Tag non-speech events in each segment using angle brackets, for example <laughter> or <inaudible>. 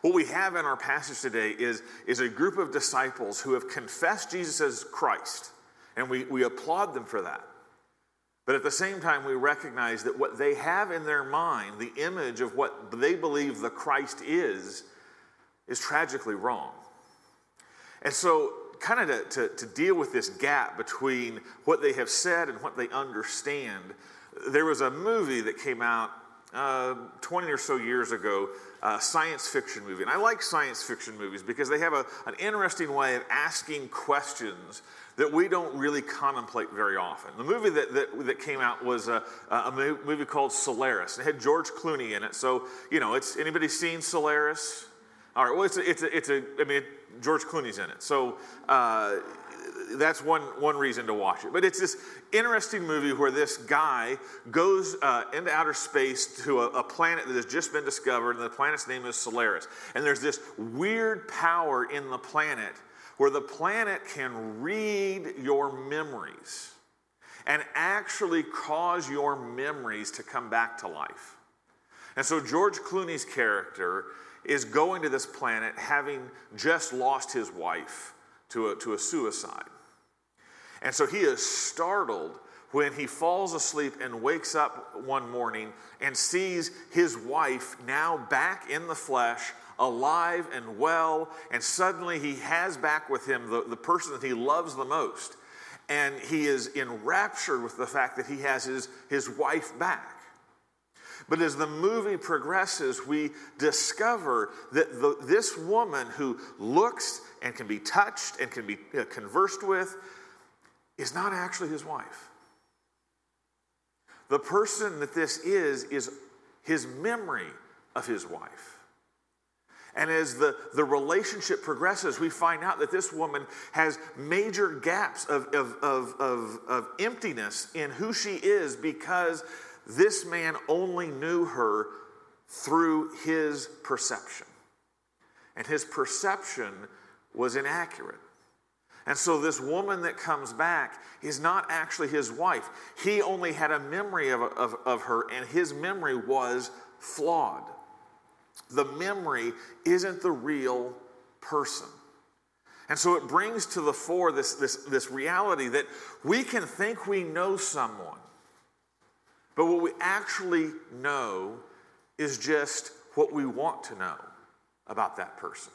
What we have in our passage today is, is a group of disciples who have confessed Jesus as Christ, and we, we applaud them for that. But at the same time, we recognize that what they have in their mind, the image of what they believe the Christ is, is tragically wrong. And so, kind of to, to, to, deal with this gap between what they have said and what they understand, there was a movie that came out uh, 20 or so years ago, a science fiction movie. And I like science fiction movies because they have a, an interesting way of asking questions that we don't really contemplate very often. The movie that, that, that came out was a, a, movie called Solaris. It had George Clooney in it. So, you know, it's anybody seen Solaris? All right, well, it's a, it's a, it's a I mean, George Clooney's in it. So uh, that's one, one reason to watch it. But it's this interesting movie where this guy goes uh, into outer space to a, a, planet that has just been discovered, and the planet's name is Solaris. And there's this weird power in the planet where the planet can read your memories and actually cause your memories to come back to life. And so George Clooney's character is going to this planet having just lost his wife to a, to a suicide. And so he is startled when he falls asleep and wakes up one morning and sees his wife now back in the flesh alive and well, and suddenly he has back with him the, the person that he loves the most. And he is enraptured with the fact that he has his, his wife back. But as the movie progresses, we discover that the, this woman who looks and can be touched and can be uh, conversed with is not actually his wife. The person that this is, is his memory of his wife. And as the, the relationship progresses, we find out that this woman has major gaps of, of, of, of, of emptiness in who she is because this man only knew her through his perception. And his perception was inaccurate. And so, this woman that comes back is not actually his wife. He only had a memory of, of, of her, and his memory was flawed the memory isn't the real person. And so it brings to the fore this, this, this reality that we can think we know someone, but what we actually know is just what we want to know about that person.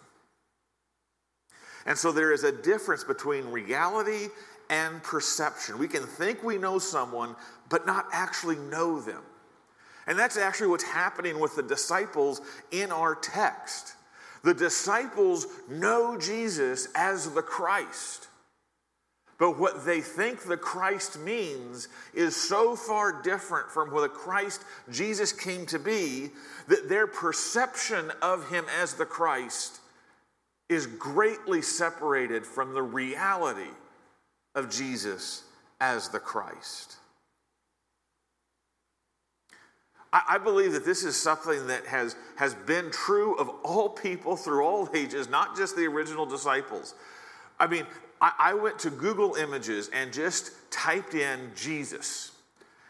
And so there is a difference between reality and perception. We can think we know someone, but not actually know them. And that's actually what's happening with the disciples in our text. The disciples know Jesus as the Christ. But what they think the Christ means is so far different from what the Christ Jesus came to be that their perception of him as the Christ is greatly separated from the reality of Jesus as the Christ. I believe that this is something that has, has been true of all people through all ages, not just the original disciples. I mean, I, I went to Google Images and just typed in Jesus.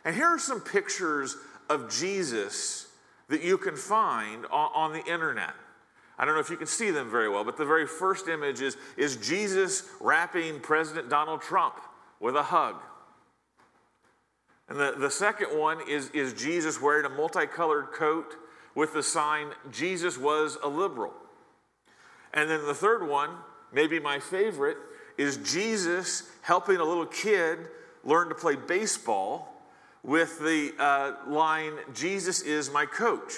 And here are some pictures of Jesus that you can find on, on the internet. I don't know if you can see them very well, but the very first image is, is Jesus wrapping President Donald Trump with a hug. And the, the second one is, is Jesus wearing a multicolored coat with the sign, Jesus was a liberal. And then the third one, maybe my favorite, is Jesus helping a little kid learn to play baseball with the uh, line, Jesus is my coach.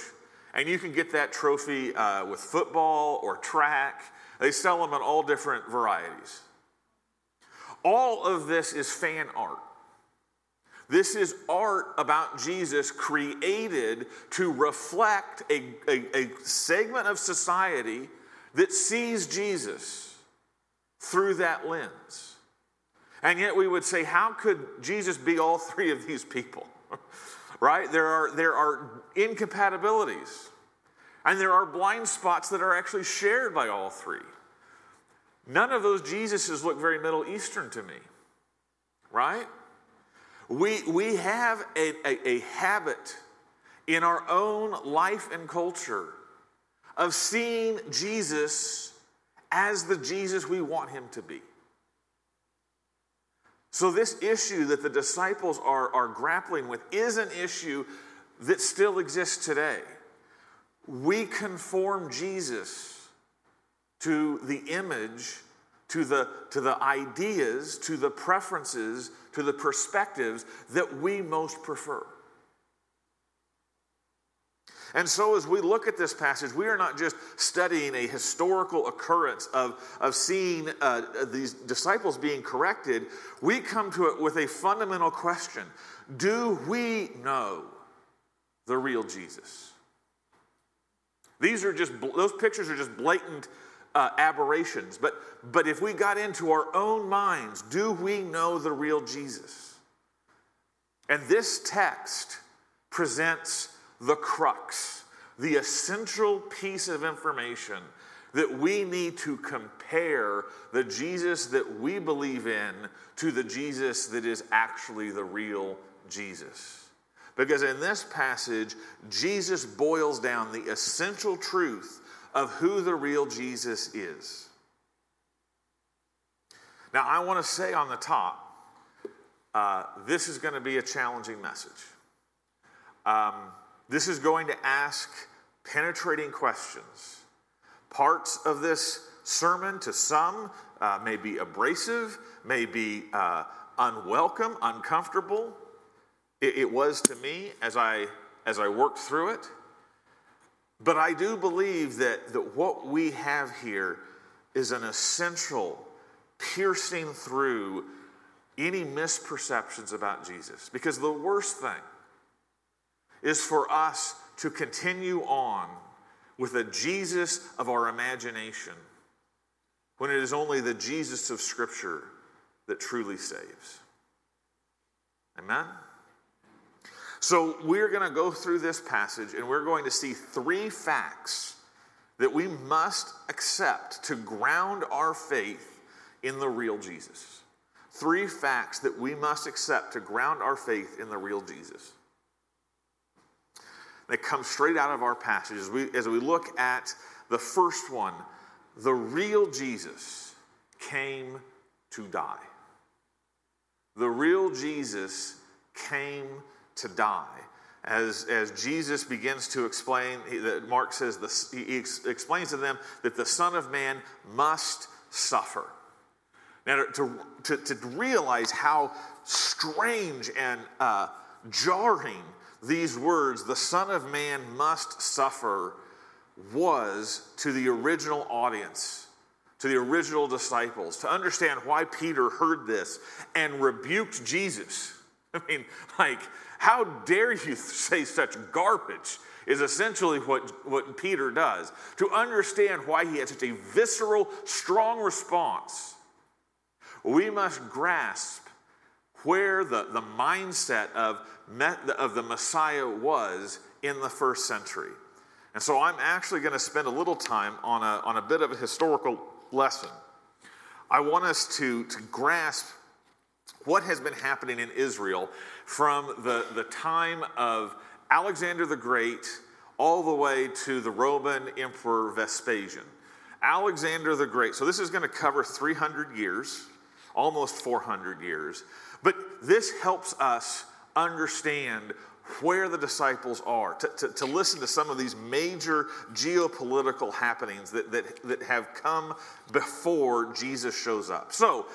And you can get that trophy uh, with football or track. They sell them in all different varieties. All of this is fan art. This is art about Jesus created to reflect a, a, a, segment of society that sees Jesus through that lens. And yet we would say, how could Jesus be all three of these people? <laughs> right? There are, there are incompatibilities. And there are blind spots that are actually shared by all three. None of those Jesuses look very Middle Eastern to me, right? We, we have a, a, a habit in our own life and culture of seeing Jesus as the Jesus we want him to be. So, this issue that the disciples are, are grappling with is an issue that still exists today. We conform Jesus to the image, to the, to the ideas, to the preferences, to the perspectives that we most prefer. And so, as we look at this passage, we are not just studying a historical occurrence of, of seeing uh, these disciples being corrected. We come to it with a fundamental question Do we know the real Jesus? These are just, those pictures are just blatant uh, aberrations. But, but if we got into our own minds, do we know the real Jesus? And this text presents the crux, the essential piece of information that we need to compare the Jesus that we believe in to the Jesus that is actually the real Jesus. Because in this passage, Jesus boils down the essential truth of who the real Jesus is. Now, I want to say on the top, uh, this is going to be a challenging message. Um, this is going to ask penetrating questions. Parts of this sermon to some uh, may be abrasive, may be uh, unwelcome, uncomfortable. It, it was to me as I as I worked through it. But I do believe that, that what we have here is an essential piercing through any misperceptions about Jesus. Because the worst thing is for us to continue on with a Jesus of our imagination when it is only the Jesus of Scripture that truly saves. Amen? So, we're going to go through this passage and we're going to see three facts that we must accept to ground our faith in the real Jesus. Three facts that we must accept to ground our faith in the real Jesus that comes straight out of our passage as we, as we look at the first one the real Jesus came to die. The real Jesus came to die. As, as Jesus begins to explain, that Mark says, he explains to them that the Son of Man must suffer. Now, to, to, to realize how strange and uh, jarring these words, the Son of Man must suffer, was to the original audience, to the original disciples, to understand why Peter heard this and rebuked Jesus. <laughs> I mean, like, how dare you <laughs> say such garbage? Is essentially what, what Peter does. To understand why he had such a visceral, strong response, we must grasp where the, the mindset of of the Messiah was in the first century. And so I'm actually going to spend a little time on a, on a bit of a historical lesson. I want us to, to grasp what has been happening in Israel from the, the time of Alexander the Great all the way to the Roman Emperor Vespasian. Alexander the Great, so this is going to cover 300 years, almost 400 years, but this helps us understand where the disciples are, to, to, to, listen to some of these major geopolitical happenings that, that, that have come before Jesus shows up. So,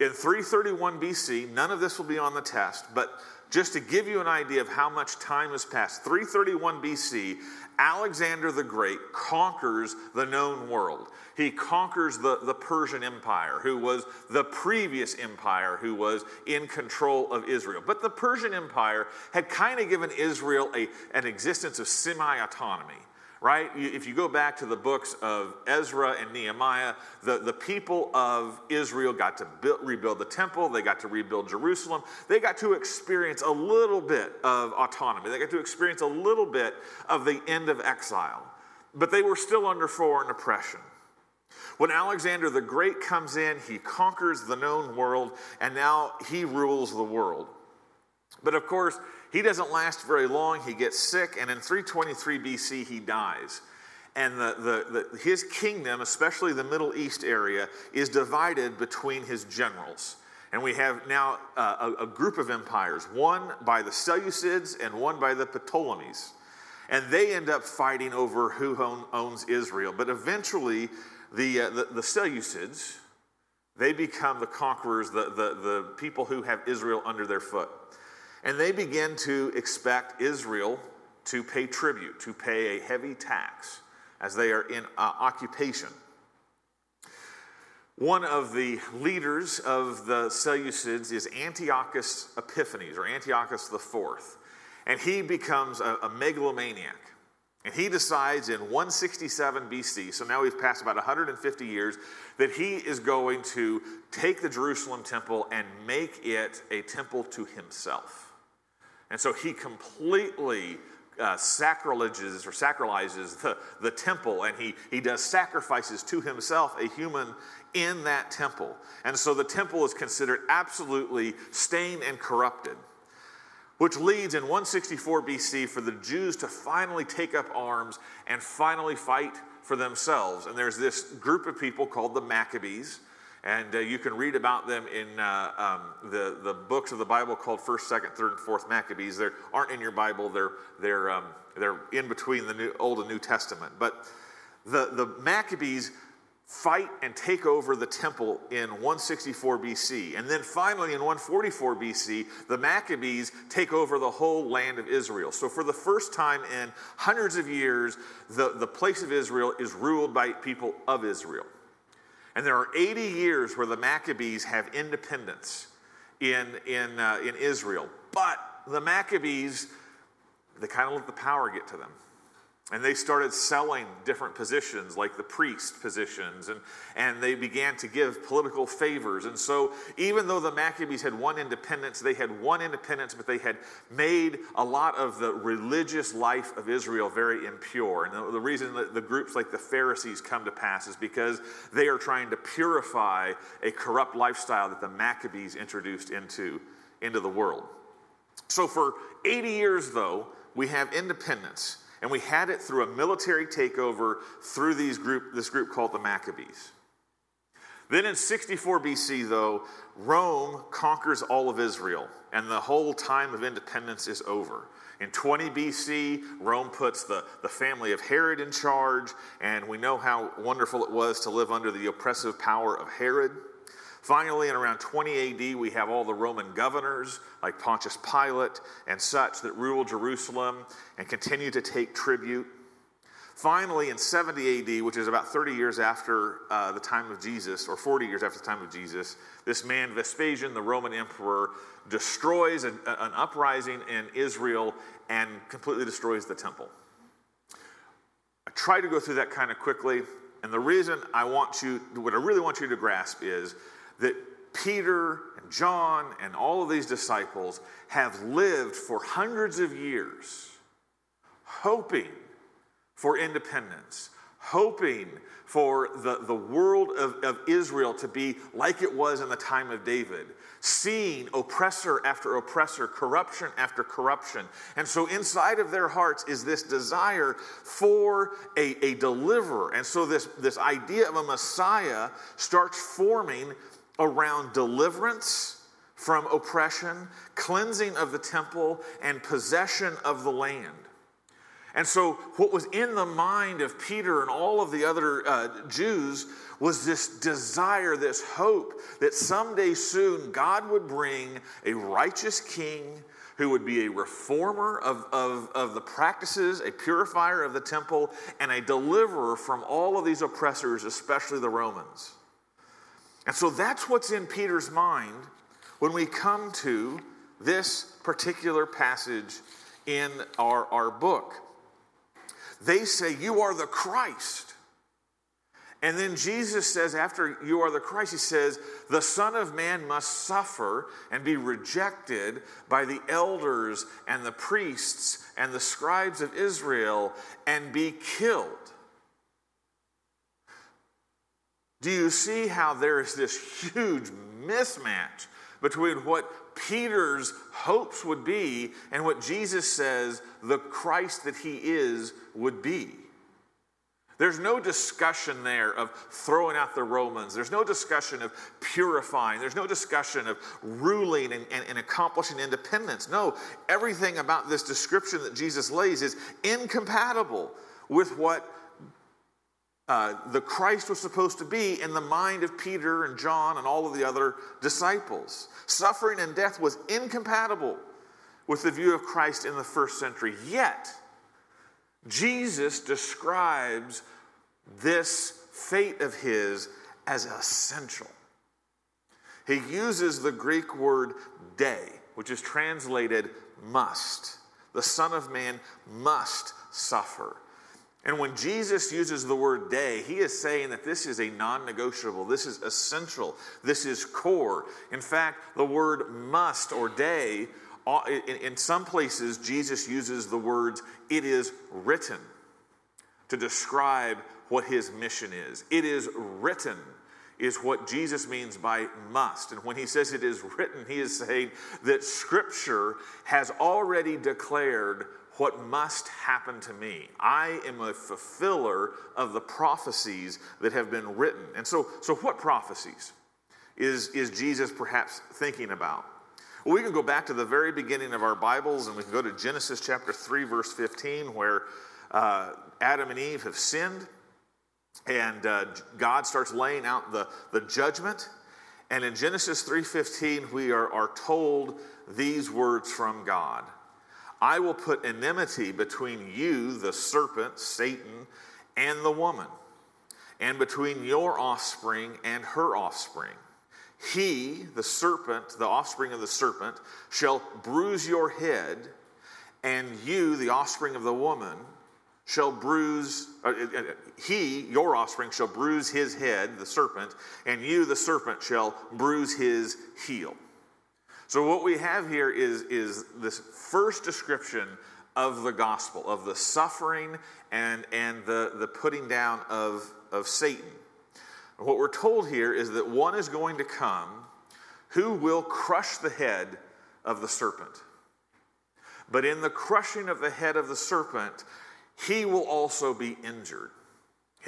in 331 BC, none of this will be on the test, but just to give you an idea of how much time has passed, 331 BC, Alexander the Great conquers the known world. He conquers the, the Persian Empire, who was the previous empire who was in control of Israel. But the Persian Empire had kind of given Israel a, an existence of semi autonomy right? If you go back to the books of Ezra and Nehemiah, the, the people of Israel got to build, rebuild the temple, they got to rebuild Jerusalem, they got to experience a little bit of autonomy, they got to experience a little bit of the end of exile, but they were still under foreign oppression. When Alexander the Great comes in, he conquers the known world, and now he rules the world. But of course, he doesn't last very long. He gets sick, and in 323 BC, he dies. and the, the, the, his kingdom, especially the Middle East area, is divided between his generals. And we have now uh, a, a, group of empires, one by the Seleucids and one by the Ptolemies. And they end up fighting over who own, owns Israel. But eventually, the, uh, the, the, Seleucids, they become the conquerors, the, the, the people who have Israel under their foot. And they begin to expect Israel to pay tribute, to pay a heavy tax as they are in uh, occupation. One of the leaders of the Seleucids is Antiochus Epiphanes, or Antiochus IV. And he becomes a, a megalomaniac. And he decides in 167 BC, so now we've passed about 150 years, that he is going to take the Jerusalem temple and make it a temple to himself. And so he completely uh, sacrileges or sacralizes the, the temple and he, he does sacrifices to himself, a human in that temple. And so the temple is considered absolutely stained and corrupted, which leads in 164 BC for the Jews to finally take up arms and finally fight for themselves. And there's this group of people called the Maccabees. And uh, you can read about them in uh, um, the, the books of the Bible called 1st, 2nd, 3rd, and 4th Maccabees. They aren't in your Bible, they're, they're, um, they're in between the New, Old and New Testament. But the, the Maccabees fight and take over the temple in 164 BC. And then finally, in 144 BC, the Maccabees take over the whole land of Israel. So, for the first time in hundreds of years, the, the place of Israel is ruled by people of Israel. And there are 80 years where the Maccabees have independence in, in, uh, in Israel. But the Maccabees, they kind of let the power get to them. And they started selling different positions, like the priest positions, and, and they began to give political favors. And so, even though the Maccabees had won independence, they had won independence, but they had made a lot of the religious life of Israel very impure. And the, the reason that the groups like the Pharisees come to pass is because they are trying to purify a corrupt lifestyle that the Maccabees introduced into, into the world. So, for 80 years, though, we have independence. And we had it through a military takeover through these group, this group called the Maccabees. Then in 64 BC, though, Rome conquers all of Israel, and the whole time of independence is over. In 20 BC, Rome puts the, the family of Herod in charge, and we know how wonderful it was to live under the oppressive power of Herod. Finally, in around 20 AD, we have all the Roman governors like Pontius Pilate and such that rule Jerusalem and continue to take tribute. Finally, in 70 AD, which is about 30 years after uh, the time of Jesus, or 40 years after the time of Jesus, this man Vespasian, the Roman emperor, destroys an, an uprising in Israel and completely destroys the temple. I try to go through that kind of quickly, and the reason I want you, what I really want you to grasp is that Peter and John and all of these disciples have lived for hundreds of years hoping for independence, hoping for the, the world of, of Israel to be like it was in the time of David, seeing oppressor after oppressor, corruption after corruption. And so inside of their hearts is this desire for a, a deliverer. And so this, this idea of a Messiah starts forming around deliverance from oppression, cleansing of the temple, and possession of the land. And so, what was in the mind of Peter and all of the other uh, Jews was this desire, this hope that someday soon God would bring a righteous king who would be a reformer of, of, of the practices, a purifier of the temple, and a deliverer from all of these oppressors, especially the Romans. And so that's what's in Peter's mind when we come to this particular passage in our, our book. They say, You are the Christ. And then Jesus says, after you are the Christ, he says, the Son of Man must suffer and be rejected by the elders and the priests and the scribes of Israel and be killed do you see how there is this huge mismatch between what Peter's hopes would be and what Jesus says the Christ that he is would be? There's no discussion there of throwing out the Romans. There's no discussion of purifying. There's no discussion of ruling and, and, and, accomplishing independence. No, everything about this description that Jesus lays is incompatible with what uh, the Christ was supposed to be in the mind of Peter and John and all of the other disciples. Suffering and death was incompatible with the view of Christ in the first century. Yet, Jesus describes this fate of his as essential. He uses the Greek word dei, which is translated must. The Son of Man must suffer. And when Jesus uses the word dei, he is saying that this is a non negotiable, this is essential, this is core. In fact, the word must or dei uh, in some places, Jesus uses the words, it is written, to describe what his mission is. It is written is what Jesus means by must. And when he says it is written, he is saying that Scripture has already declared what must happen to me. I am a fulfiller of the prophecies that have been written. And so, so what prophecies is, is Jesus perhaps thinking about? Well, we can go back to the very beginning of our Bibles and we can go to Genesis chapter 3, verse 15, where uh, Adam and Eve have sinned and uh, God starts laying out the, the judgment. And in Genesis 3:15, we are, are told these words from God. I will put enmity between you, the serpent, Satan, and the woman, and between your offspring and her offspring. He, the serpent, the offspring of the serpent, shall bruise your head, and you, the offspring of the woman, shall bruise, uh, uh, uh, he, your offspring, shall bruise his head, the serpent, and you, the serpent, shall bruise his heel. So, what we have here is, is this first description of the gospel, of the suffering and, and the, the putting down of, of Satan. What we're told here is that one is going to come who will crush the head of the serpent. But in the crushing of the head of the serpent, he will also be injured.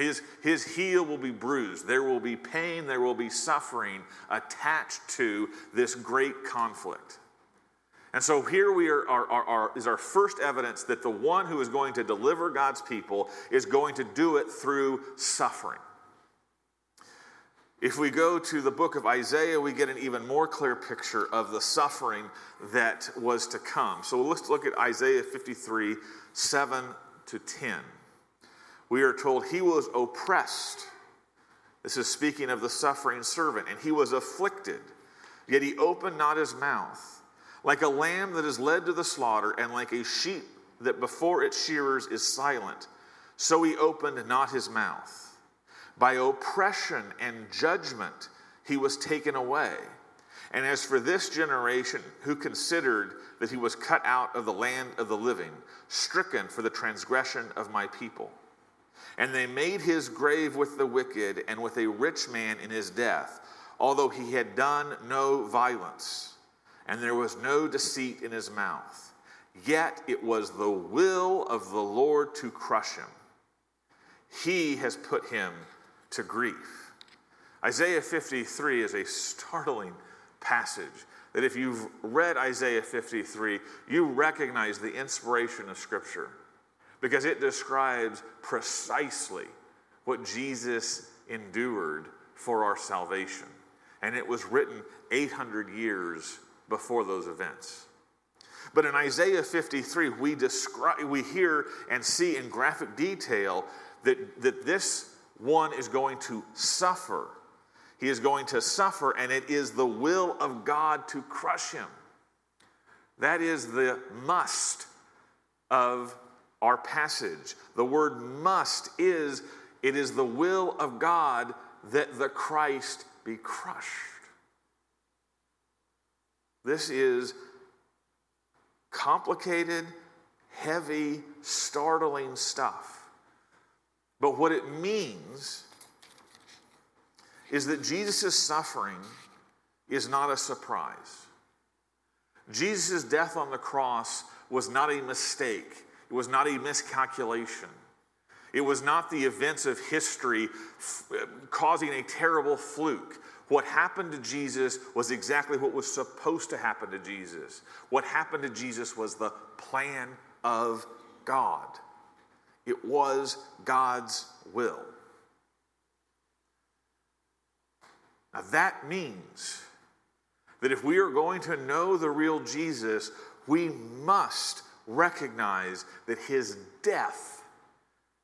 His, his heel will be bruised. There will be pain, there will be suffering attached to this great conflict. And so here we are, are, are, are, is our first evidence that the one who is going to deliver God's people is going to do it through suffering. If we go to the book of Isaiah, we get an even more clear picture of the suffering that was to come. So let's look at Isaiah 53 7 to 10. We are told he was oppressed. This is speaking of the suffering servant, and he was afflicted, yet he opened not his mouth. Like a lamb that is led to the slaughter, and like a sheep that before its shearers is silent, so he opened not his mouth. By oppression and judgment he was taken away. And as for this generation, who considered that he was cut out of the land of the living, stricken for the transgression of my people. And they made his grave with the wicked and with a rich man in his death, although he had done no violence, and there was no deceit in his mouth. Yet it was the will of the Lord to crush him. He has put him to grief. Isaiah 53 is a startling passage that if you've read Isaiah 53, you recognize the inspiration of Scripture because it describes precisely what Jesus endured for our salvation. And it was written 800 years before those events. But in Isaiah 53, we, describe, we hear and see in graphic detail that, that this one is going to suffer. He is going to suffer, and it is the will of God to crush him. That is the must of our passage. The word must is it is the will of God that the Christ be crushed. This is complicated, heavy, startling stuff. But what it means is that Jesus' suffering is not a surprise. Jesus' death on the cross was not a mistake, it was not a miscalculation. It was not the events of history f- causing a terrible fluke. What happened to Jesus was exactly what was supposed to happen to Jesus. What happened to Jesus was the plan of God, it was God's will. Now, that means that if we are going to know the real Jesus, we must recognize that his death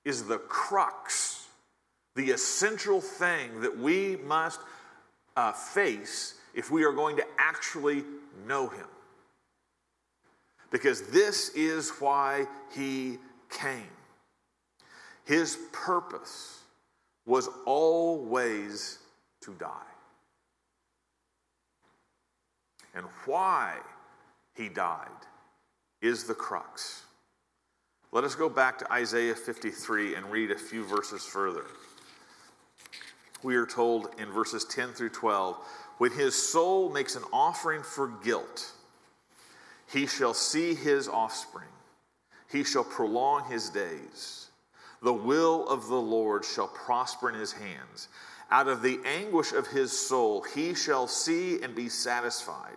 is the crux, the essential thing that we must uh, face if we are going to actually know him. Because this is why he came. His purpose was always to die. And why he died is the crux. Let us go back to Isaiah 53 and read a few verses further. We are told in verses 10 through 12 when his soul makes an offering for guilt, he shall see his offspring, he shall prolong his days. The will of the Lord shall prosper in his hands. Out of the anguish of his soul, he shall see and be satisfied.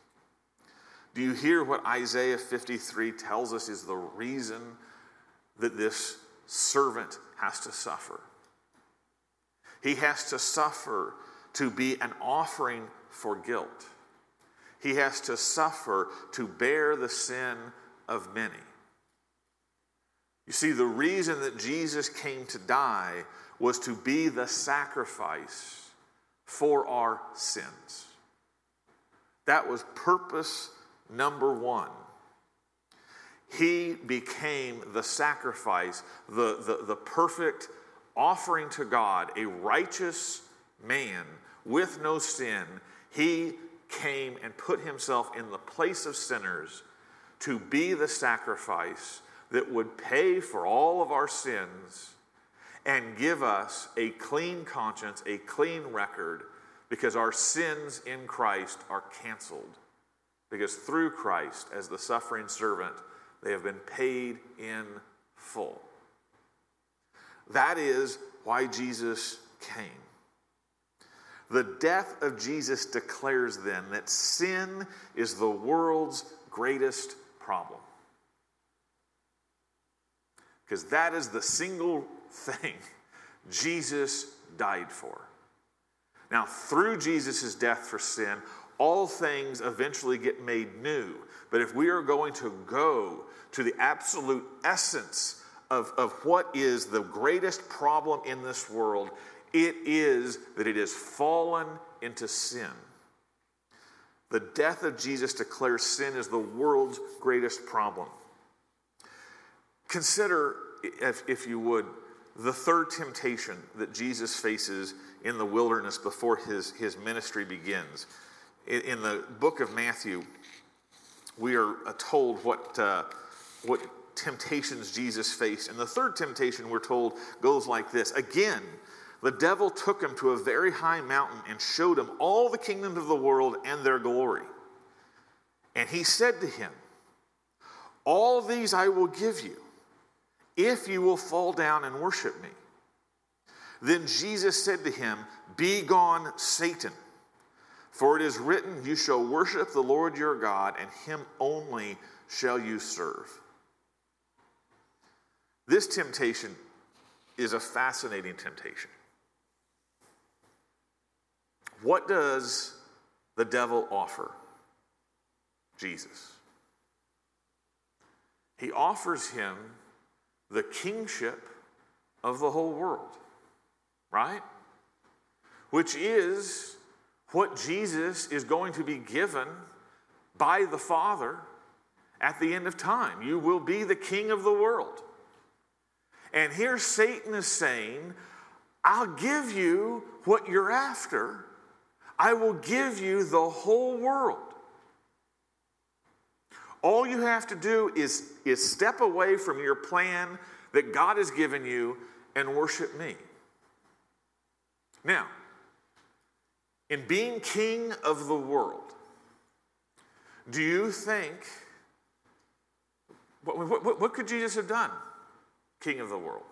Do you hear what Isaiah 53 tells us is the reason that this servant has to suffer? He has to suffer to be an offering for guilt. He has to suffer to bear the sin of many. You see, the reason that Jesus came to die was to be the sacrifice for our sins. That was purpose Number one, he became the sacrifice, the, the, the perfect offering to God, a righteous man with no sin. He came and put himself in the place of sinners to be the sacrifice that would pay for all of our sins and give us a clean conscience, a clean record, because our sins in Christ are canceled. Because through Christ, as the suffering servant, they have been paid in full. That is why Jesus came. The death of Jesus declares then that sin is the world's greatest problem. Because that is the single thing Jesus died for. Now, through Jesus' death for sin, all things eventually get made new. But if we are going to go to the absolute essence of, of what is the greatest problem in this world, it is that it has fallen into sin. The death of Jesus declares sin is the world's greatest problem. Consider, if, if you would, the third temptation that Jesus faces in the wilderness before his, his ministry begins in the book of Matthew, we are uh, told what, uh, what temptations Jesus faced. And the third temptation, we're told, goes like this Again, the devil took him to a very high mountain and showed him all the kingdoms of the world and their glory. And he said to him, All these I will give you if you will fall down and worship me. Then Jesus said to him, Be gone, Satan. For it is written, You shall worship the Lord your God, and him only shall you serve. This temptation is a fascinating temptation. What does the devil offer? Jesus. He offers him the kingship of the whole world, right? Which is what Jesus is going to be given by the Father at the end of time. You will be the king of the world. And here Satan is saying, I'll give you what you're after. I will give you the whole world. All you have to do is, is step away from your plan that God has given you and worship me. Now, in being king of the world, do you think, what, what, what could Jesus have done, king of the world?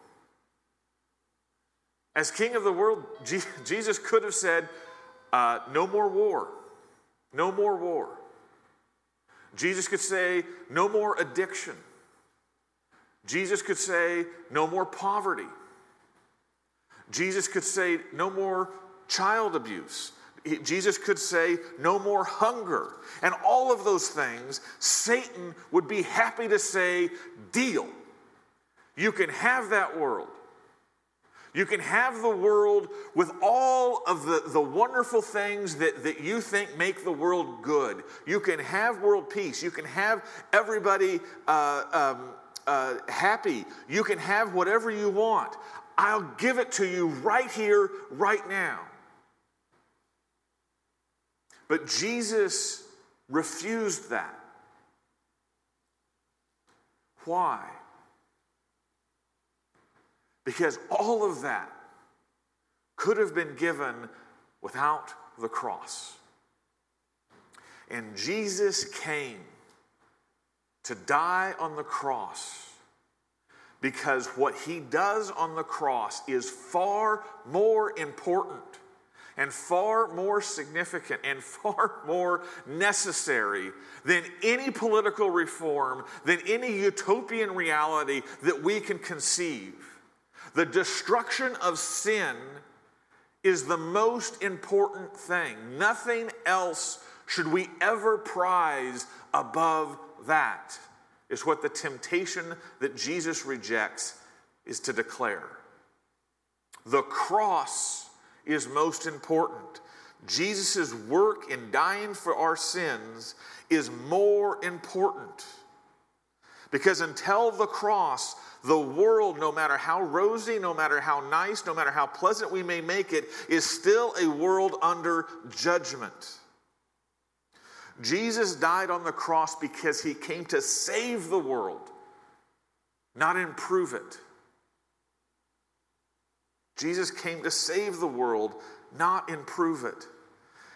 As king of the world, <laughs> Jesus could have said, uh, no more war, no more war. Jesus could say, no more addiction. Jesus could say, no more poverty. Jesus could say, no more child abuse. Jesus could say, no more hunger. And all of those things, Satan would be happy to say, deal. You can have that world. You can have the world with all of the, the wonderful things that, that you think make the world good. You can have world peace. You can have everybody uh, um, uh, happy. You can have whatever you want. I'll give it to you right here, right now. But Jesus refused that. Why? Because all of that could have been given without the cross. And Jesus came to die on the cross because what he does on the cross is far more important and far more significant and <laughs> far more necessary than any political reform, than any utopian reality that we can conceive. The destruction of sin is the most important thing. Nothing else should we ever prize above that, is what the temptation that Jesus rejects is to declare. The cross is most important. Jesus' work in dying for our sins is more important. Because until the cross, the world, no matter how rosy, no matter how nice, no matter how pleasant we may make it, is still a world under judgment. Jesus died on the cross because he came to save the world, not improve it. Jesus came to save the world, not improve it.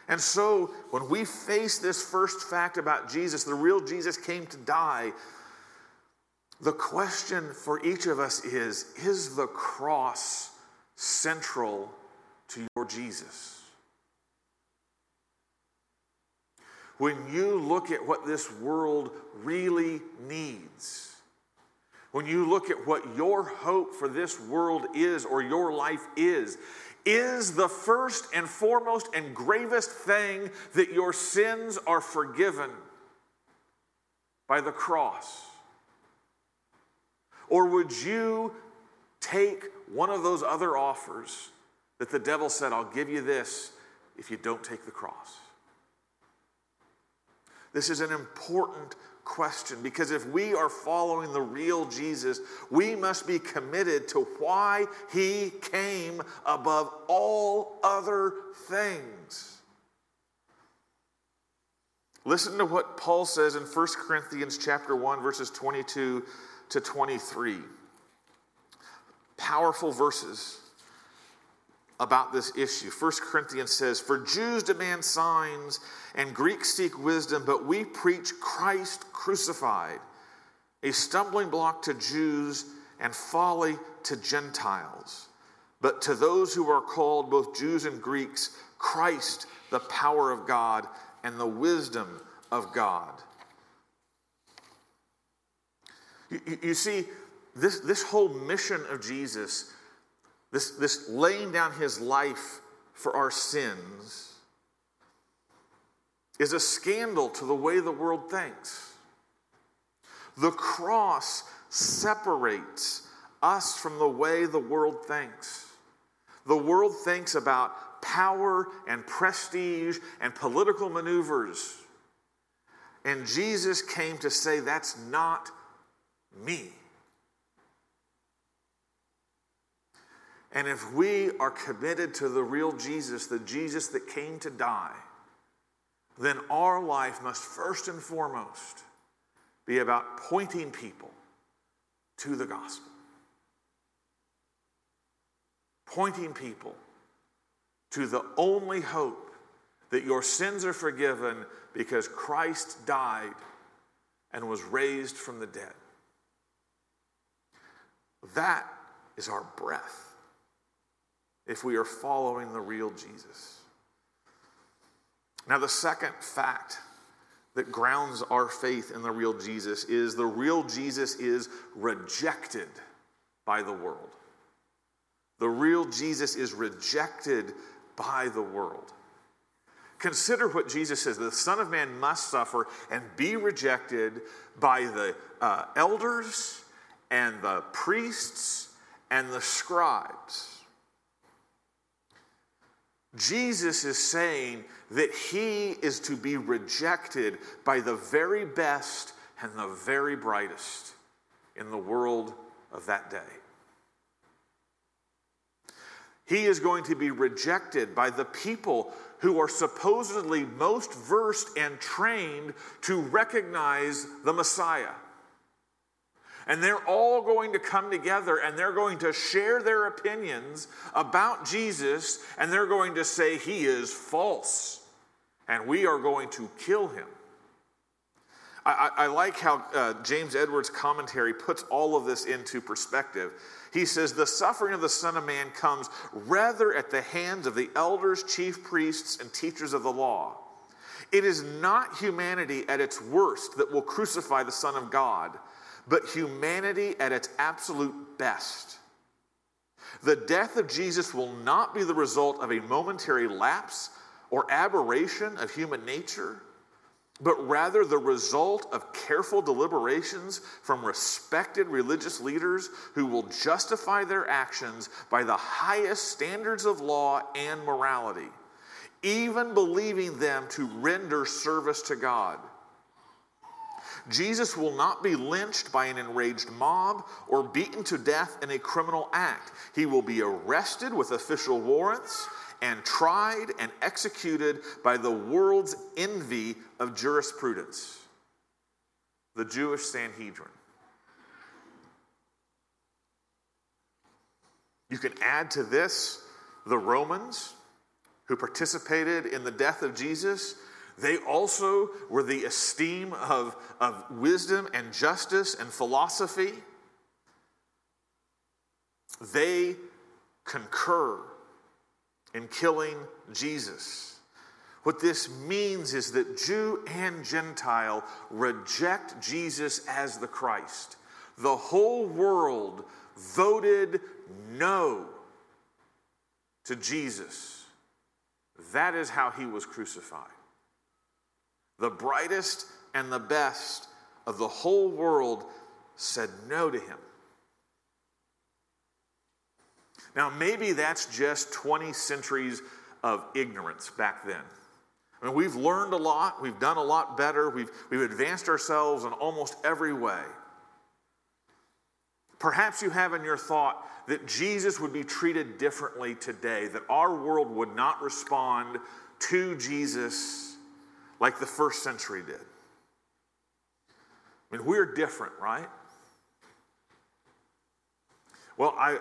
And so, when we face this first fact about Jesus, the real Jesus came to die, the question for each of us is Is the cross central to your Jesus? When you look at what this world really needs, when you look at what your hope for this world is or your life is, is the first and foremost and gravest thing that your sins are forgiven by the cross? Or would you take one of those other offers that the devil said, I'll give you this if you don't take the cross? This is an important question because if we are following the real Jesus, we must be committed to why he came above all other things. Listen to what Paul says in 1 Corinthians chapter 1 verses 22 to 23. Powerful verses about this issue. 1 Corinthians says, For Jews demand signs and Greeks seek wisdom, but we preach Christ crucified, a stumbling block to Jews and folly to Gentiles. But to those who are called, both Jews and Greeks, Christ, the power of God and the wisdom of God. You, you, see, this, this whole mission of Jesus, this, this laying down his life for our sins, is a scandal to the way the world thinks. The cross separates us from the way the world thinks. The world thinks about power and prestige and political maneuvers. And Jesus came to say that's not me. And if we are committed to the real Jesus, the Jesus that came to die, then our life must first and foremost be about pointing people to the gospel. Pointing people to the only hope that your sins are forgiven because Christ died and was raised from the dead. That is our breath if we are following the real Jesus. Now, the second fact that grounds our faith in the real Jesus is the real Jesus is rejected by the world. The real Jesus is rejected by the world. Consider what Jesus says the Son of Man must suffer and be rejected by the uh, elders and the priests and the scribes. Jesus is saying that he is to be rejected by the very best and the very brightest in the world of that day. He is going to be rejected by the people who are supposedly most versed and trained to recognize the Messiah. And they're all going to come together and they're going to share their opinions about Jesus and they're going to say he is false and we are going to kill him. I, I, I like how uh, James Edwards' commentary puts all of this into perspective. He says, The suffering of the Son of Man comes rather at the hands of the elders, chief priests, and teachers of the law. It is not humanity at its worst that will crucify the Son of God, but humanity at its absolute best. The death of Jesus will not be the result of a momentary lapse or aberration of human nature but rather the result of careful deliberations from respected religious leaders who will justify their actions by the highest standards of law and morality, even believing them to render service to God. Jesus will not be lynched by an enraged mob or beaten to death in a criminal act. He will be arrested with official warrants and tried and executed by the world's envy of jurisprudence, the Jewish Sanhedrin. You can add to this the Romans who participated in the death of Jesus. They also were the esteem of, of wisdom and justice and philosophy. They concur in killing Jesus. What this means is that Jew and Gentile reject Jesus as the Christ. The whole world voted no to Jesus. That is how he was crucified. The brightest and the best of the whole world said no to him. Now, maybe that's just 20 centuries of ignorance back then. I mean, we've learned a lot, we've done a lot better, we've, we've advanced ourselves in almost every way. Perhaps you have in your thought that Jesus would be treated differently today, that our world would not respond to Jesus like the first century did. I mean, we're different, right? Well, I,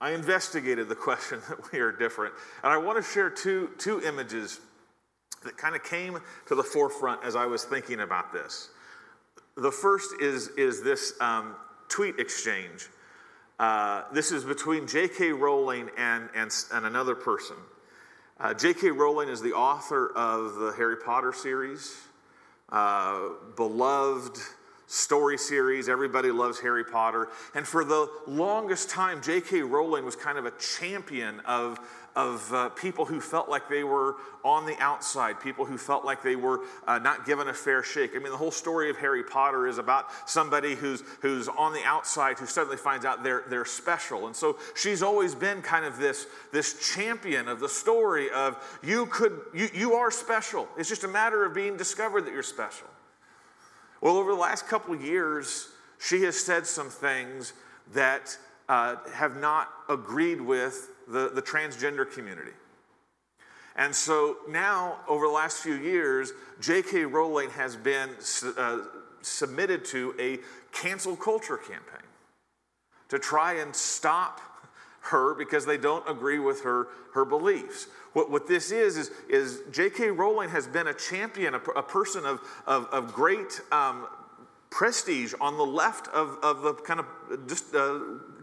I investigated the question <laughs> that we are different. And I want to share two, two images that kind of came to the forefront as I was thinking about this. The first is, is this um, tweet exchange. Uh, this is between J.K. Rowling and, and, and another person. Uh, J.K. Rowling is the author of the Harry Potter series, uh, beloved story series. Everybody loves Harry Potter. And for the longest time, J.K. Rowling was kind of a champion of, of uh, people who felt like they were on the outside, people who felt like they were uh, not given a fair shake. I mean, the whole story of Harry Potter is about somebody who's, who's on the outside who suddenly finds out they're, they're special. And so she's always been kind of this, this champion of the story of you could, you, you are special. It's just a matter of being discovered that you're special. Well, over the last couple of years, she has said some things that uh, have not agreed with the, the transgender community. And so now, over the last few years, J.K. Rowling has been uh, submitted to a cancel culture campaign to try and stop her because they don't agree with her, her beliefs. What, what this is, is, is J.K. Rowling has been a champion, a, a person of, of, of great um, prestige on the left of, of the kind of just, uh,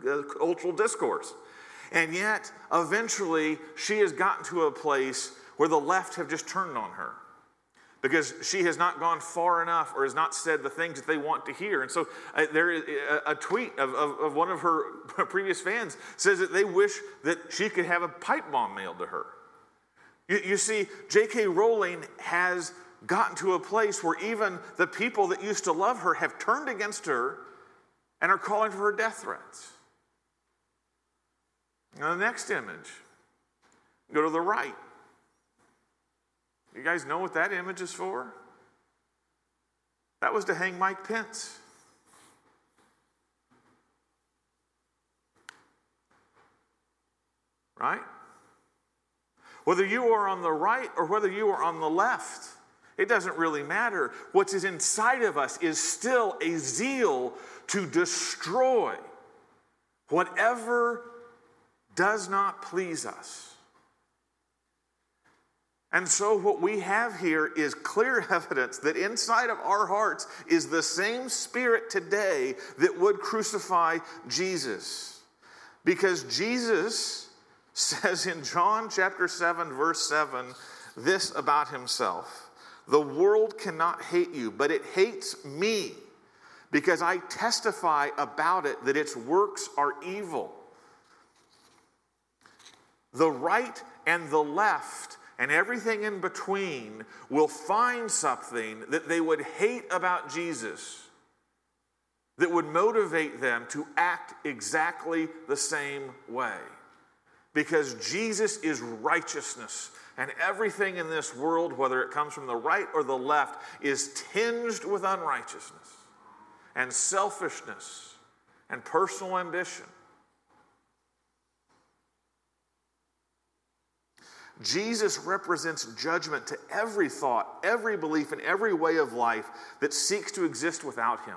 uh, cultural discourse. And yet, eventually, she has gotten to a place where the left have just turned on her because she has not gone far enough or has not said the things that they want to hear. And so uh, there is a, a tweet of, of, of, one of her <laughs> previous fans says that they wish that she could have a pipe bomb mailed to her. You, you see, J.K. Rowling has gotten to a place where even the people that used to love her have turned against her and are calling for her death threats. Now, the next image, go to the right. You guys know what that image is for? That was to hang Mike Pence. Right? Whether you are on the right or whether you are on the left, it doesn't really matter. What's inside of us is still a zeal to destroy whatever does not please us. And so, what we have here is clear <laughs> evidence that inside of our hearts is the same spirit today that would crucify Jesus. Because Jesus <laughs> says in John chapter 7, verse 7, this about himself The world cannot hate you, but it hates me because I testify about it that its works are evil. The right and the left and everything in between will find something that they would hate about Jesus that would motivate them to act exactly the same way. Because Jesus is righteousness, and everything in this world, whether it comes from the right or the left, is tinged with unrighteousness and selfishness and personal ambition. Jesus represents judgment to every thought, every belief, and every way of life that seeks to exist without him.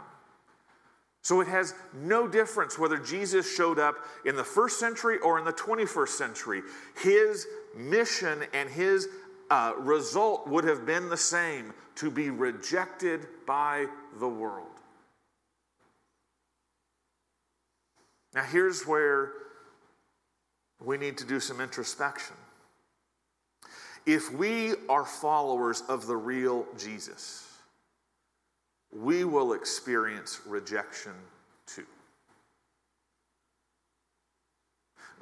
So it has no difference whether Jesus showed up in the first century or in the 21st century. His mission and his uh, result would have been the same to be rejected by the world. Now, here's where we need to do some introspection if we are followers of the real Jesus, we will experience rejection too.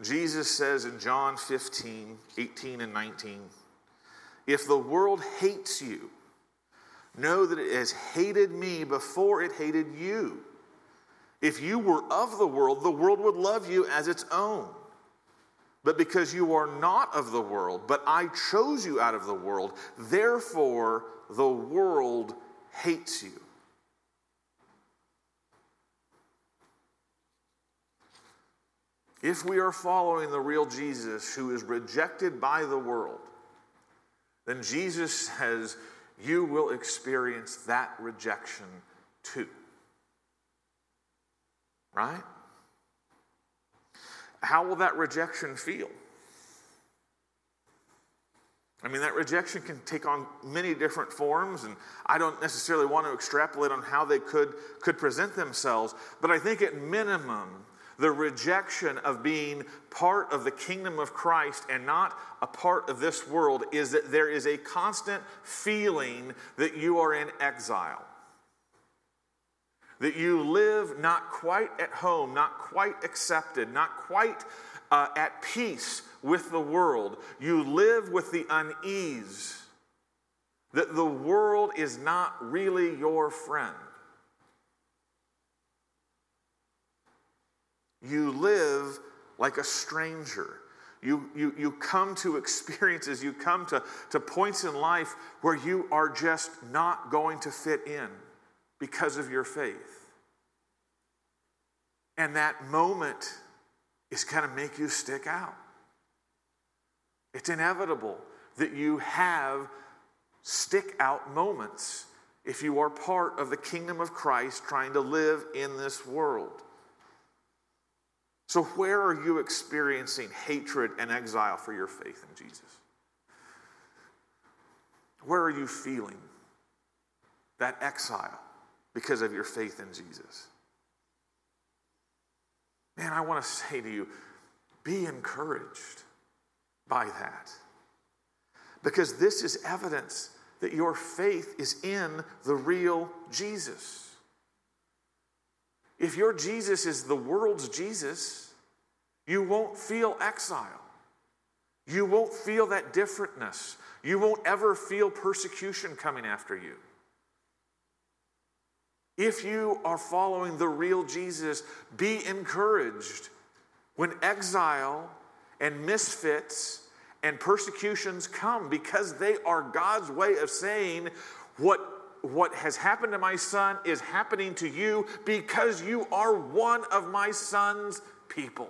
Jesus says in John 15, 18, and 19, if the world hates you, know that it has hated me before it hated you. If you were of the world, the world would love you as its own. But because you are not of the world, but I chose you out of the world, therefore the world hates you. If we are following the real Jesus who is rejected by the world, then Jesus says, You will experience that rejection too. Right? How will that rejection feel? I mean, that rejection can take on many different forms, and I don't necessarily want to extrapolate on how they could, could present themselves, but I think at minimum, the rejection of being part of the kingdom of Christ and not a part of this world is that there is a constant feeling that you are in exile that you live not quite at home, not quite accepted, not quite uh, at peace with the world. You live with the unease that the world is not really your friend. You live like a stranger. You, you, you come to experiences, you come to, to points in life where you are just not going to fit in because of your faith. And that moment is going to make you stick out. It's inevitable that you have stick out moments if you are part of the kingdom of Christ trying to live in this world. So, where are you experiencing hatred and exile for your faith in Jesus? Where are you feeling that exile because of your faith in Jesus? Man, I want to say to you be encouraged by that. Because this is evidence that your faith is in the real Jesus. If your Jesus is the world's Jesus, you won't feel exile. You won't feel that differentness. You won't ever feel persecution coming after you. If you are following the real Jesus, be encouraged when exile and misfits and persecutions come because they are God's way of saying what, what has happened to my son is happening to you because you are one of my son's people.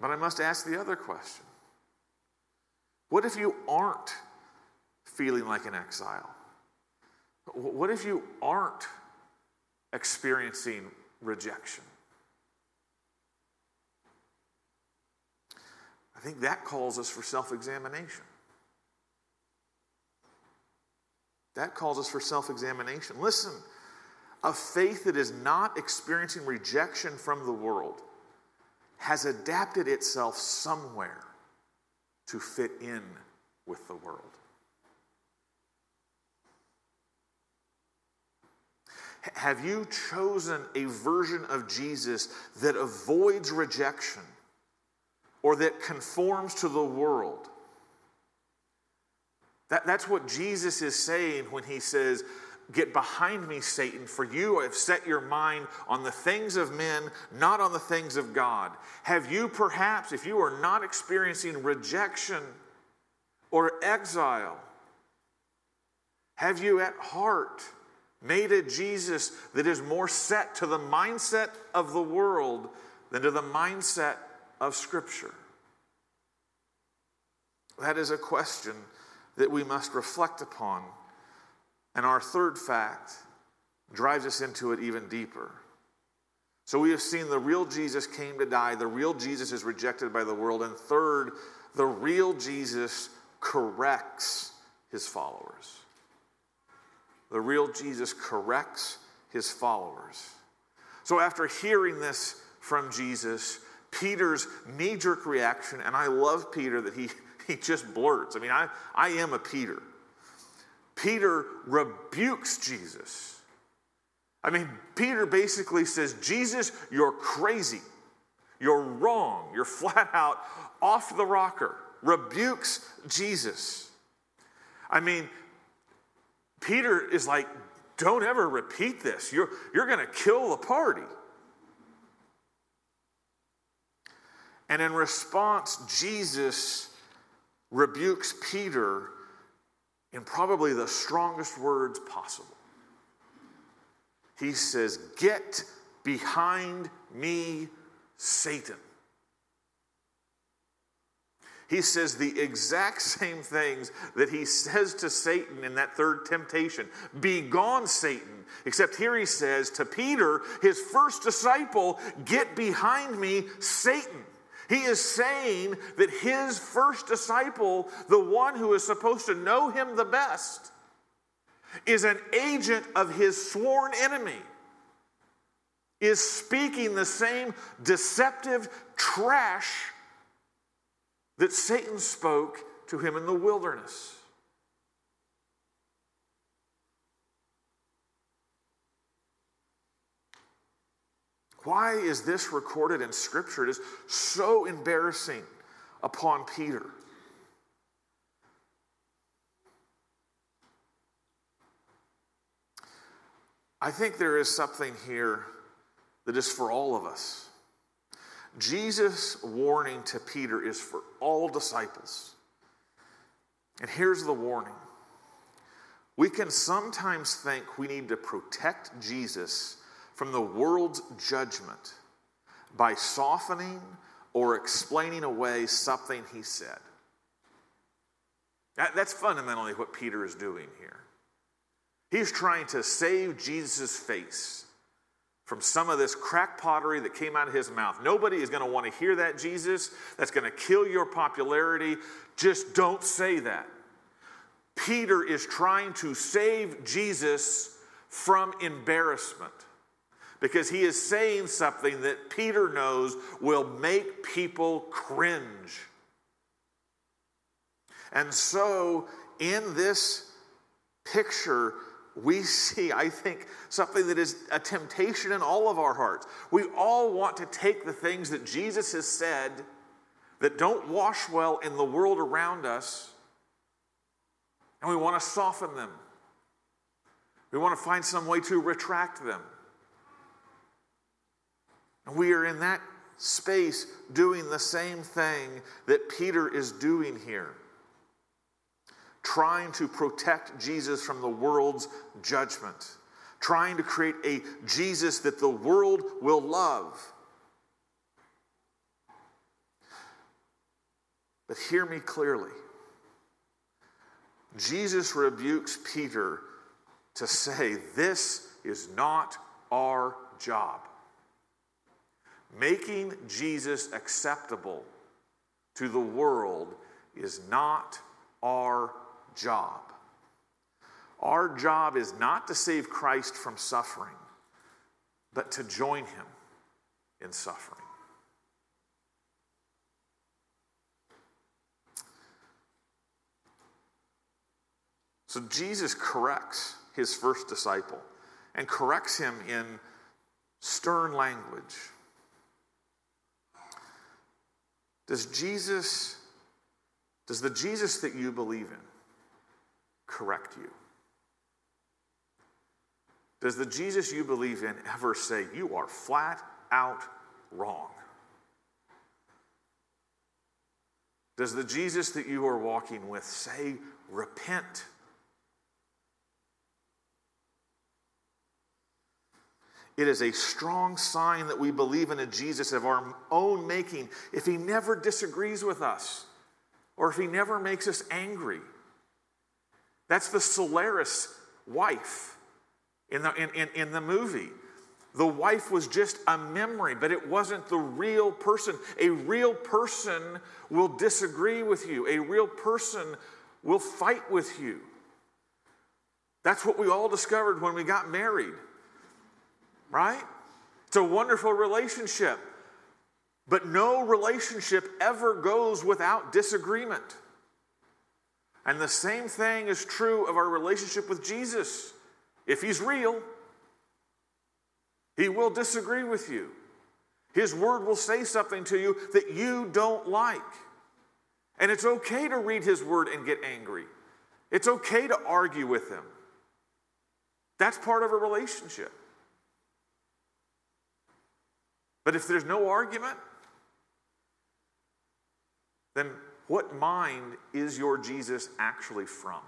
But I must ask the other question What if you aren't feeling like an exile? What if you aren't experiencing rejection? I think that calls us for self examination. That calls us for self examination. Listen, a faith that is not experiencing rejection from the world has adapted itself somewhere to fit in with the world. Have you chosen a version of Jesus that avoids rejection or that conforms to the world? That, that's what Jesus is saying when he says, Get behind me, Satan, for you have set your mind on the things of men, not on the things of God. Have you perhaps, if you are not experiencing rejection or exile, have you at heart made a Jesus that is more set to the mindset of the world than to the mindset of Scripture? That is a question that we must reflect upon and our third fact drives us into it even deeper. So we have seen the real Jesus came to die, the real Jesus is rejected by the world, and third, the real Jesus corrects his followers. The real Jesus corrects his followers. So after hearing this from Jesus, Peter's knee jerk reaction, and I love Peter that he, <laughs> he just blurts. I mean, I, I am a Peter. Peter rebukes Jesus. I mean, Peter basically says, Jesus, you're crazy. You're wrong. You're flat out off the rocker. Rebukes Jesus. I mean, Peter is like, don't ever repeat this. You're, you're going to kill the party. And in response, Jesus rebukes Peter in probably the strongest words possible. He says, Get behind me, Satan. He says the exact same things that he says to Satan in that third temptation Be gone, Satan. Except here he says to Peter, his first disciple, Get behind me, Satan. He is saying that his first disciple, the one who is supposed to know him the best, is an agent of his sworn enemy, is speaking the same deceptive trash that Satan spoke to him in the wilderness. Why is this recorded in Scripture? It is so embarrassing upon Peter. I think there is something here that is for all of us. Jesus' warning to Peter is for all disciples. And here's the warning we can sometimes think we need to protect Jesus from the world's judgment by softening or explaining away something he said. That, that's fundamentally what Peter is doing here. He's trying to save Jesus' face from some of this crack pottery that came out of his mouth. Nobody is going to want to hear that, Jesus. That's going to kill your popularity. Just don't say that. Peter is trying to save Jesus from embarrassment because he is saying something that Peter knows will make people cringe. And so, in this picture, we see, I think, something that is a temptation in all of our hearts. We all want to take the things that Jesus has said that don't wash well in the world around us, and we want to soften them. We want to find some way to retract them. And we are in that space doing the same thing that Peter is doing here trying to protect Jesus from the world's judgment, trying to create a Jesus that the world will love. But hear me clearly. Jesus rebukes Peter to say, This is not our job. Making Jesus acceptable to the world is not our job. Our job is not to save Christ from suffering, but to join him in suffering. So Jesus corrects his first disciple and corrects him in stern language. Does Jesus, does the Jesus that you believe in, correct you? Does the Jesus you believe in ever say, You are flat out wrong? Does the Jesus that you are walking with say, Repent? It is a strong sign that we believe in a Jesus of our own making if he never disagrees with us or if he never makes us angry. That's the Solaris wife in the, in, in, in the movie. The wife was just a memory, but it wasn't the real person. A real person will disagree with you, a real person will fight with you. That's what we all discovered when we got married, right? It's a wonderful relationship, but no relationship ever goes without disagreement. And the same thing is true of our relationship with Jesus. If he's real, he will disagree with you. His word will say something to you that you don't like. And it's okay to read his word and get angry. It's okay to argue with him. That's part of a relationship. But if there's no argument, then what mind is your Jesus actually from?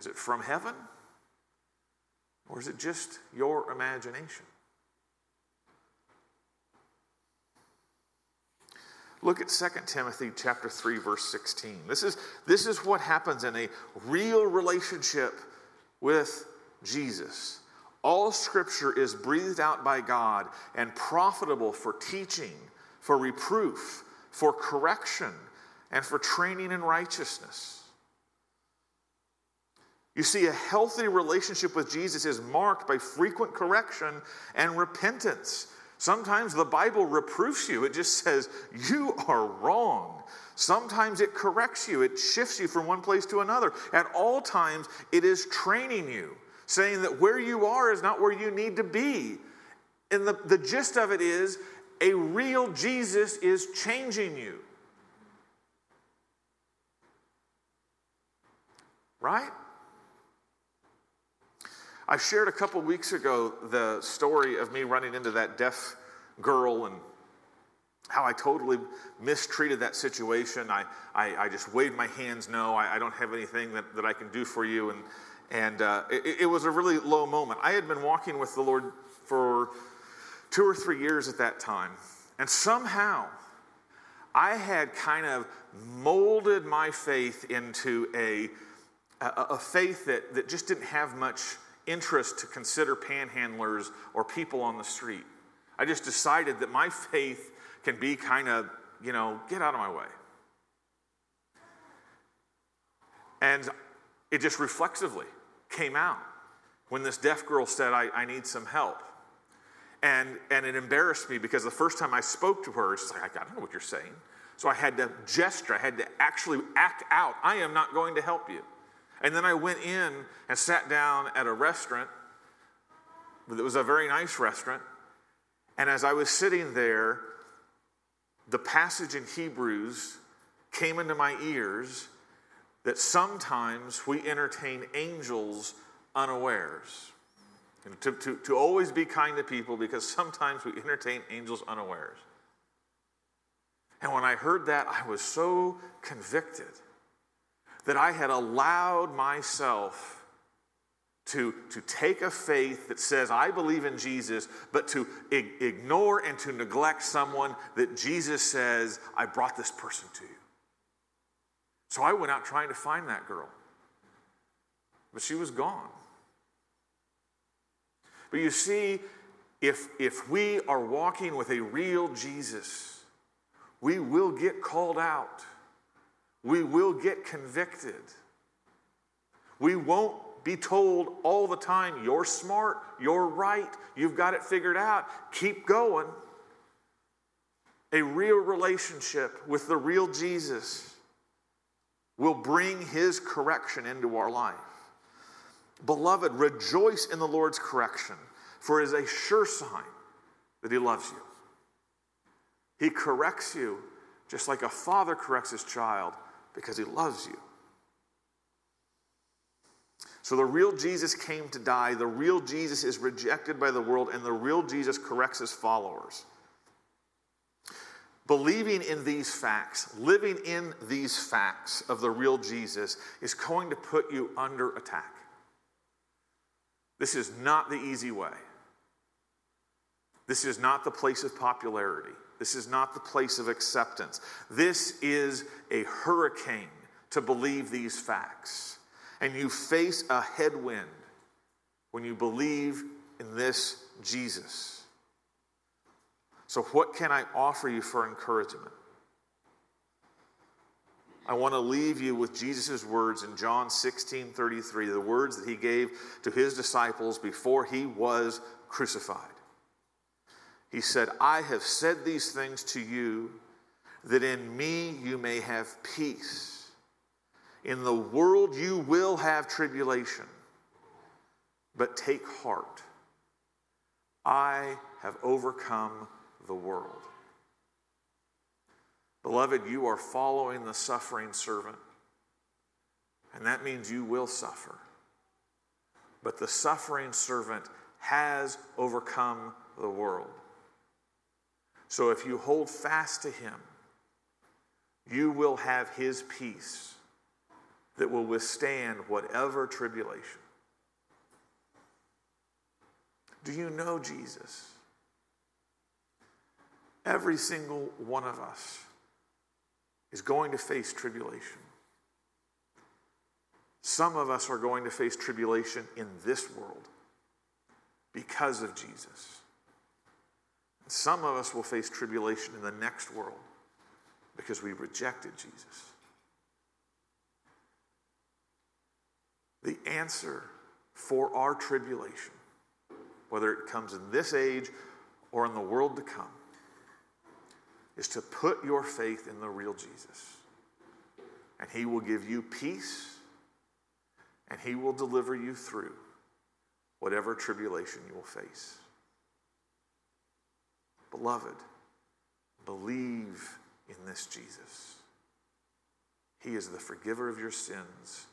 Is it from heaven? Or is it just your imagination? Look at 2 Timothy chapter 3 verse 16. This is, this is what happens in a real relationship with Jesus. All scripture is breathed out by God and profitable for teaching, for reproof, for correction and for training in righteousness. You see, a healthy relationship with Jesus is marked by frequent correction and repentance. Sometimes the Bible reproofs you, it just says, You are wrong. Sometimes it corrects you, it shifts you from one place to another. At all times, it is training you, saying that where you are is not where you need to be. And the, the gist of it is a real Jesus is changing you. Right? I shared a couple weeks ago the story of me running into that deaf girl and how I totally mistreated that situation. I, I, I just waved my hands, no, I, I, don't have anything that, that I can do for you. And, And uh, it, it was a really low moment. I had been walking with the Lord for two or three years at that time. And somehow, I had kind of molded my faith into a, a, a, faith that, that just didn't have much interest to consider panhandlers or people on the street. I just decided that my faith can be kind of, you know, get out of my way. And it just reflexively came out when this deaf girl said, I, I need some help. And, and it embarrassed me because the first time I spoke to her, it's like, I don't know what you're saying. So I had to gesture, I had to actually act out. I am not going to help you. And then I went in and sat down at a restaurant. It was a very nice restaurant. And as I was sitting there, the passage in Hebrews came into my ears that sometimes we entertain angels unawares. To, to, to always be kind to people because sometimes we entertain angels unawares. And when I heard that, I was so convicted that I had allowed myself to, to take a faith that says, I believe in Jesus, but to ig- ignore and to neglect someone that Jesus says, I brought this person to you. So I went out trying to find that girl, but she was gone. But you see, if, if we are walking with a real Jesus, we will get called out. We will get convicted. We won't be told all the time, you're smart, you're right, you've got it figured out, keep going. A real relationship with the real Jesus will bring his correction into our life. Beloved, rejoice in the Lord's correction, for it is a sure sign that He loves you. He corrects you just like a father corrects his child because He loves you. So the real Jesus came to die. The real Jesus is rejected by the world, and the real Jesus corrects his followers. Believing in these facts, living in these facts of the real Jesus, is going to put you under attack. This is not the easy way. This is not the place of popularity. This is not the place of acceptance. This is a hurricane to believe these facts. And you face a headwind when you believe in this Jesus. So, what can I offer you for encouragement? I want to leave you with Jesus' words in John 16 33, the words that he gave to his disciples before he was crucified. He said, I have said these things to you that in me you may have peace. In the world you will have tribulation, but take heart. I have overcome the world. Beloved, you are following the suffering servant, and that means you will suffer. But the suffering servant has overcome the world. So if you hold fast to him, you will have his peace that will withstand whatever tribulation. Do you know Jesus? Every single one of us is going to face tribulation. Some of us are going to face tribulation in this world because of Jesus. Some of us will face tribulation in the next world because we rejected Jesus. The answer for our tribulation, whether it comes in this age or in the world to come, is to put your faith in the real Jesus. And He will give you peace and He will deliver you through whatever tribulation you will face. Beloved, believe in this Jesus. He is the forgiver of your sins,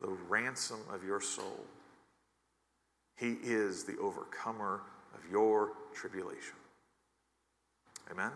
the ransom of your soul. He is the overcomer of your tribulation. Amen.